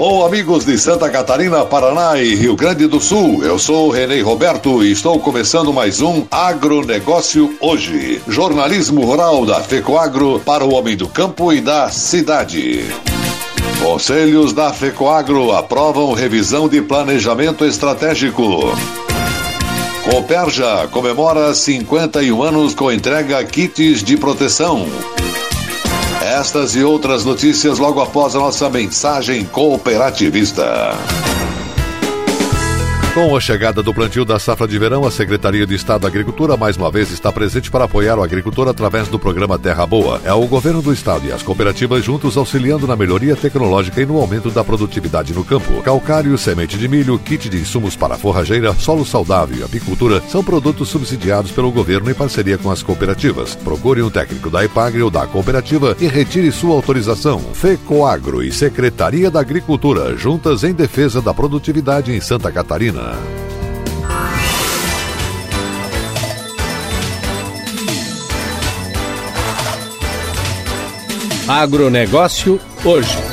Alô, amigos de Santa Catarina, Paraná e Rio Grande do Sul. Eu sou Renê Roberto e estou começando mais um Agronegócio Hoje. Jornalismo rural da FECOAGro para o homem do campo e da cidade. Conselhos da FECOAGro aprovam revisão de planejamento estratégico. Coperja comemora 51 anos com entrega kits de proteção. Estas e outras notícias logo após a nossa mensagem cooperativista. Com a chegada do plantio da safra de verão, a Secretaria de Estado da Agricultura mais uma vez está presente para apoiar o agricultor através do programa Terra Boa. É o governo do estado e as cooperativas juntos auxiliando na melhoria tecnológica e no aumento da produtividade no campo. Calcário, semente de milho, kit de insumos para forrageira, solo saudável e apicultura são produtos subsidiados pelo governo em parceria com as cooperativas. Procure um técnico da Ipagre ou da cooperativa e retire sua autorização. FECOAGRO e Secretaria da Agricultura, juntas em defesa da produtividade em Santa Catarina. Agronegócio hoje.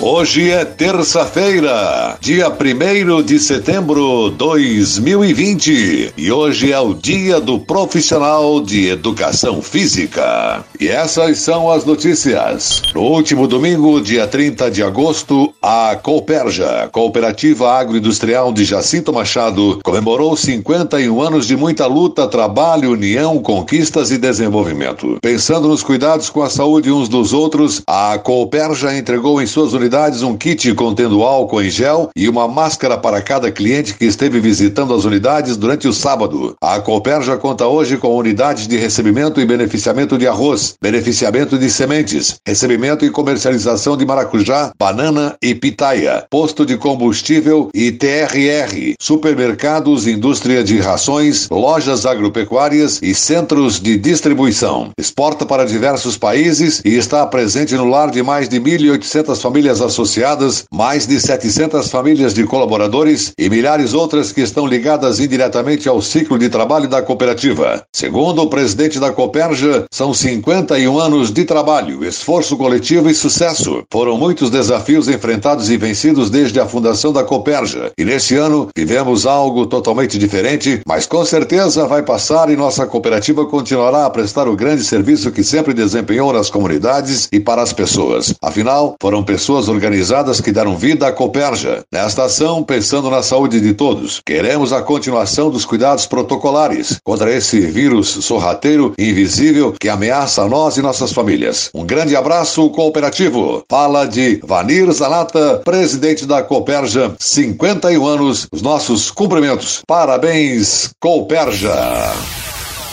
Hoje é terça-feira, dia 1 de setembro de 2020 e hoje é o dia do profissional de educação física. E essas são as notícias. No último domingo, dia 30 de agosto, a Cooperja, Cooperativa Agroindustrial de Jacinto Machado, comemorou 51 anos de muita luta, trabalho, união, conquistas e desenvolvimento. Pensando nos cuidados com a saúde uns dos outros, a Cooperja entregou em suas unidades unidades um kit contendo álcool em gel e uma máscara para cada cliente que esteve visitando as unidades durante o sábado. A Cooper já conta hoje com unidades de recebimento e beneficiamento de arroz, beneficiamento de sementes, recebimento e comercialização de maracujá, banana e pitaia, posto de combustível e TRR, supermercados, indústria de rações, lojas agropecuárias e centros de distribuição. Exporta para diversos países e está presente no lar de mais de 1.800 famílias associadas, mais de 700 famílias de colaboradores e milhares outras que estão ligadas indiretamente ao ciclo de trabalho da cooperativa. Segundo o presidente da Coperja, são 51 anos de trabalho, esforço coletivo e sucesso. Foram muitos desafios enfrentados e vencidos desde a fundação da Coperja. E neste ano vivemos algo totalmente diferente, mas com certeza vai passar e nossa cooperativa continuará a prestar o grande serviço que sempre desempenhou nas comunidades e para as pessoas. Afinal, foram pessoas organizadas que deram vida à Coperja. Nesta ação, pensando na saúde de todos, queremos a continuação dos cuidados protocolares contra esse vírus sorrateiro e invisível que ameaça a nós e nossas famílias. Um grande abraço cooperativo. Fala de Vanir Zanata, presidente da Coperja, 51 anos, os nossos cumprimentos. Parabéns, Coperja.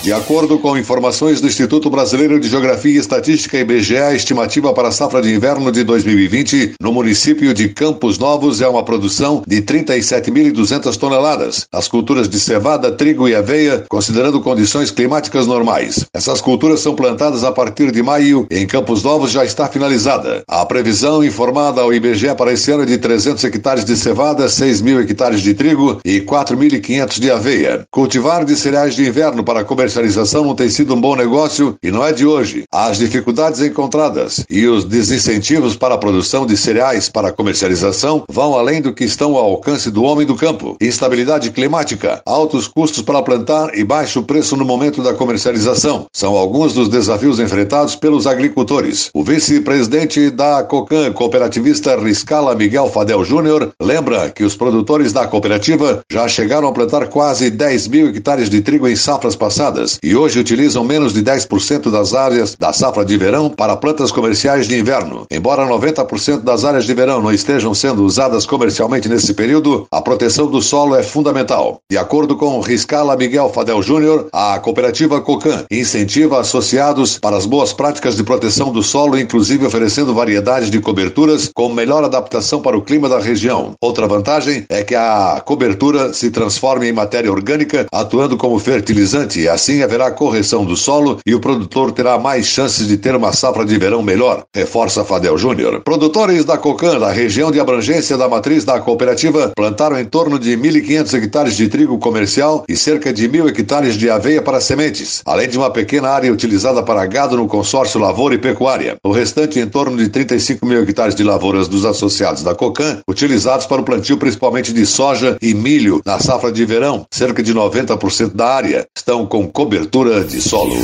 De acordo com informações do Instituto Brasileiro de Geografia e Estatística IBGE, a estimativa para a safra de inverno de 2020 no município de Campos Novos é uma produção de 37.200 toneladas. As culturas de cevada, trigo e aveia, considerando condições climáticas normais. Essas culturas são plantadas a partir de maio e em Campos Novos já está finalizada. A previsão informada ao IBGE para esse ano é de 300 hectares de cevada, 6 mil hectares de trigo e 4.500 de aveia. Cultivar de cereais de inverno para comercialização comercialização não tem sido um bom negócio e não é de hoje. As dificuldades encontradas e os desincentivos para a produção de cereais para comercialização vão além do que estão ao alcance do homem do campo. Instabilidade climática, altos custos para plantar e baixo preço no momento da comercialização são alguns dos desafios enfrentados pelos agricultores. O vice-presidente da COCAN, cooperativista Riscala Miguel Fadel Júnior, lembra que os produtores da cooperativa já chegaram a plantar quase 10 mil hectares de trigo em safras passadas e hoje utilizam menos de 10% das áreas da safra de verão para plantas comerciais de inverno. Embora 90% das áreas de verão não estejam sendo usadas comercialmente nesse período, a proteção do solo é fundamental. De acordo com Riscala Miguel Fadel Júnior, a cooperativa Cocan incentiva associados para as boas práticas de proteção do solo, inclusive oferecendo variedades de coberturas com melhor adaptação para o clima da região. Outra vantagem é que a cobertura se transforme em matéria orgânica, atuando como fertilizante e assim Assim haverá correção do solo e o produtor terá mais chances de ter uma safra de verão melhor, reforça Fadel Júnior. Produtores da Cocan, da região de abrangência da matriz da cooperativa, plantaram em torno de 1.500 hectares de trigo comercial e cerca de mil hectares de aveia para sementes, além de uma pequena área utilizada para gado no consórcio Lavoura e Pecuária. O restante, em torno de 35 mil hectares de lavouras dos associados da Cocan, utilizados para o plantio principalmente de soja e milho na safra de verão, cerca de 90% da área, estão com cobertura de solo.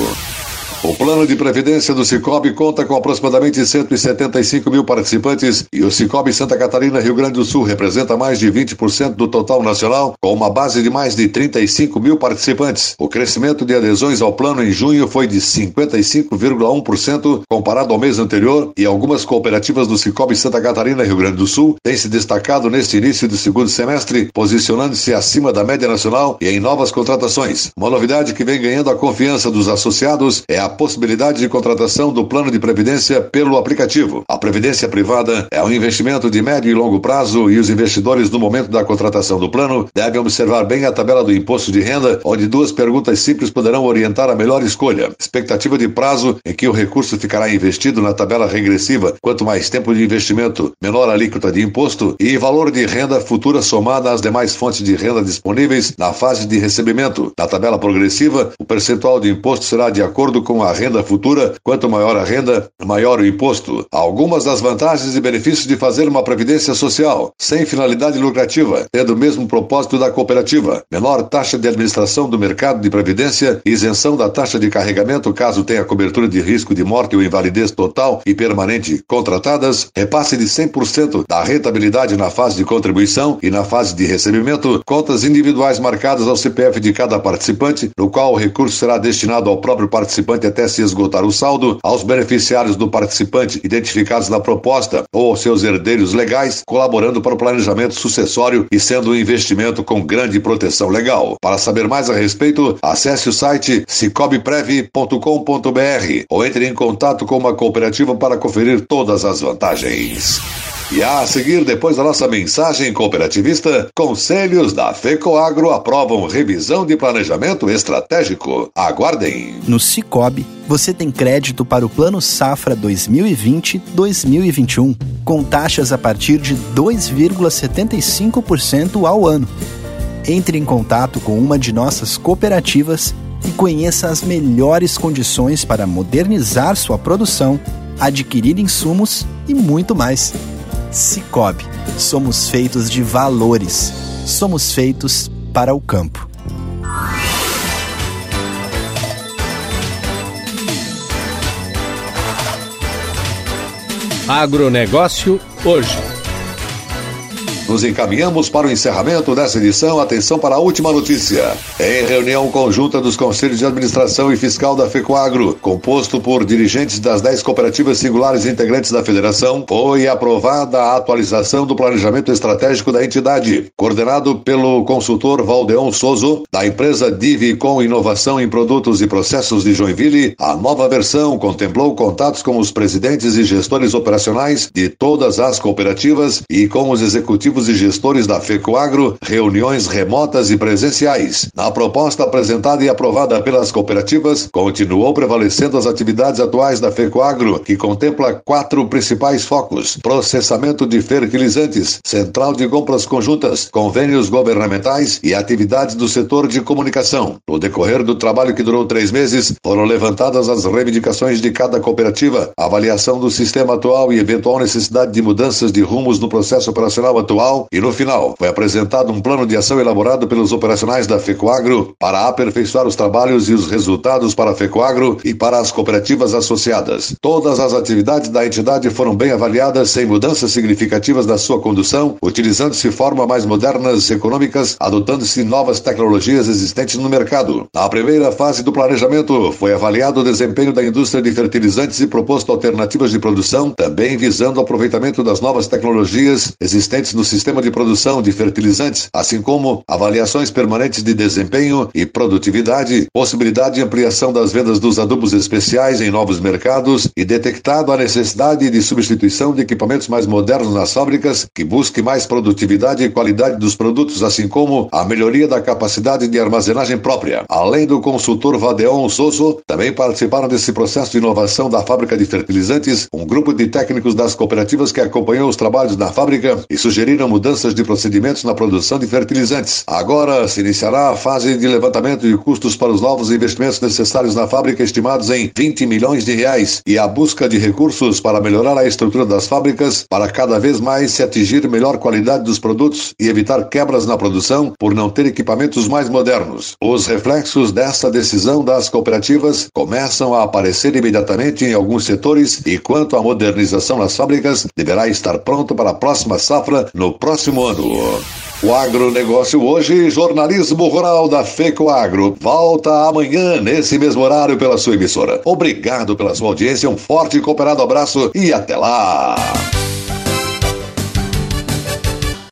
O plano de previdência do Cicobi conta com aproximadamente 175 mil participantes e o Cicobi Santa Catarina Rio Grande do Sul representa mais de 20% do total nacional, com uma base de mais de 35 mil participantes. O crescimento de adesões ao plano em junho foi de 55,1% comparado ao mês anterior e algumas cooperativas do Cicobi Santa Catarina Rio Grande do Sul têm se destacado neste início do segundo semestre, posicionando-se acima da média nacional e em novas contratações. Uma novidade que vem ganhando a confiança dos associados é a possibilidade de contratação do plano de previdência pelo aplicativo. A previdência privada é um investimento de médio e longo prazo e os investidores, no momento da contratação do plano, devem observar bem a tabela do imposto de renda, onde duas perguntas simples poderão orientar a melhor escolha. Expectativa de prazo em que o recurso ficará investido na tabela regressiva. Quanto mais tempo de investimento, menor alíquota de imposto e valor de renda futura somada às demais fontes de renda disponíveis na fase de recebimento. Na tabela progressiva, o percentual de imposto será de acordo com a renda futura, quanto maior a renda, maior o imposto. Algumas das vantagens e benefícios de fazer uma previdência social, sem finalidade lucrativa, tendo o mesmo propósito da cooperativa. Menor taxa de administração do mercado de previdência, isenção da taxa de carregamento caso tenha cobertura de risco de morte ou invalidez total e permanente contratadas, repasse de 100% da rentabilidade na fase de contribuição e na fase de recebimento, contas individuais marcadas ao CPF de cada participante, no qual o recurso será destinado ao próprio participante até se esgotar o saldo, aos beneficiários do participante identificados na proposta ou seus herdeiros legais, colaborando para o planejamento sucessório e sendo um investimento com grande proteção legal. Para saber mais a respeito, acesse o site cicobiprev.com.br ou entre em contato com uma cooperativa para conferir todas as vantagens. E a seguir, depois da nossa mensagem cooperativista, conselhos da FECOAGRO aprovam revisão de planejamento estratégico. Aguardem. No Cicobi, você tem crédito para o Plano Safra 2020-2021, com taxas a partir de 2,75% ao ano. Entre em contato com uma de nossas cooperativas e conheça as melhores condições para modernizar sua produção, adquirir insumos e muito mais. Cicobi. Somos feitos de valores. Somos feitos para o campo. Agronegócio hoje. Nos encaminhamos para o encerramento dessa edição. Atenção para a última notícia. Em reunião conjunta dos Conselhos de Administração e Fiscal da FECOAGRO, composto por dirigentes das 10 cooperativas singulares integrantes da federação, foi aprovada a atualização do planejamento estratégico da entidade, coordenado pelo consultor Valdeon Soso, da empresa Divi com Inovação em Produtos e Processos de Joinville. A nova versão contemplou contatos com os presidentes e gestores operacionais de todas as cooperativas e com os executivos executivos e gestores da FECOAGRO reuniões remotas e presenciais. Na proposta apresentada e aprovada pelas cooperativas, continuou prevalecendo as atividades atuais da FECOAGRO, que contempla quatro principais focos: processamento de fertilizantes, central de compras conjuntas, convênios governamentais e atividades do setor de comunicação. No decorrer do trabalho que durou três meses, foram levantadas as reivindicações de cada cooperativa, avaliação do sistema atual e eventual necessidade de mudanças de rumos no processo operacional atual e no final foi apresentado um plano de ação elaborado pelos operacionais da FECOAGRO para aperfeiçoar os trabalhos e os resultados para a FECOAGRO e para as cooperativas associadas. Todas as atividades da entidade foram bem avaliadas sem mudanças significativas da sua condução, utilizando-se formas mais modernas e econômicas, adotando-se novas tecnologias existentes no mercado. Na primeira fase do planejamento, foi avaliado o desempenho da indústria de fertilizantes e proposto alternativas de produção, também visando o aproveitamento das novas tecnologias existentes no sistema sistema de produção de fertilizantes, assim como avaliações permanentes de desempenho e produtividade, possibilidade de ampliação das vendas dos adubos especiais em novos mercados e detectado a necessidade de substituição de equipamentos mais modernos nas fábricas que busque mais produtividade e qualidade dos produtos, assim como a melhoria da capacidade de armazenagem própria. Além do consultor Vadeon Soso, também participaram desse processo de inovação da fábrica de fertilizantes um grupo de técnicos das cooperativas que acompanhou os trabalhos na fábrica e sugeriram mudanças de procedimentos na produção de fertilizantes. Agora se iniciará a fase de levantamento de custos para os novos investimentos necessários na fábrica, estimados em 20 milhões de reais, e a busca de recursos para melhorar a estrutura das fábricas para cada vez mais se atingir melhor qualidade dos produtos e evitar quebras na produção por não ter equipamentos mais modernos. Os reflexos dessa decisão das cooperativas começam a aparecer imediatamente em alguns setores e quanto à modernização nas fábricas, deverá estar pronto para a próxima safra próximo ano. O agronegócio hoje, jornalismo rural da FECO Agro. Volta amanhã, nesse mesmo horário, pela sua emissora. Obrigado pela sua audiência, um forte e cooperado abraço e até lá!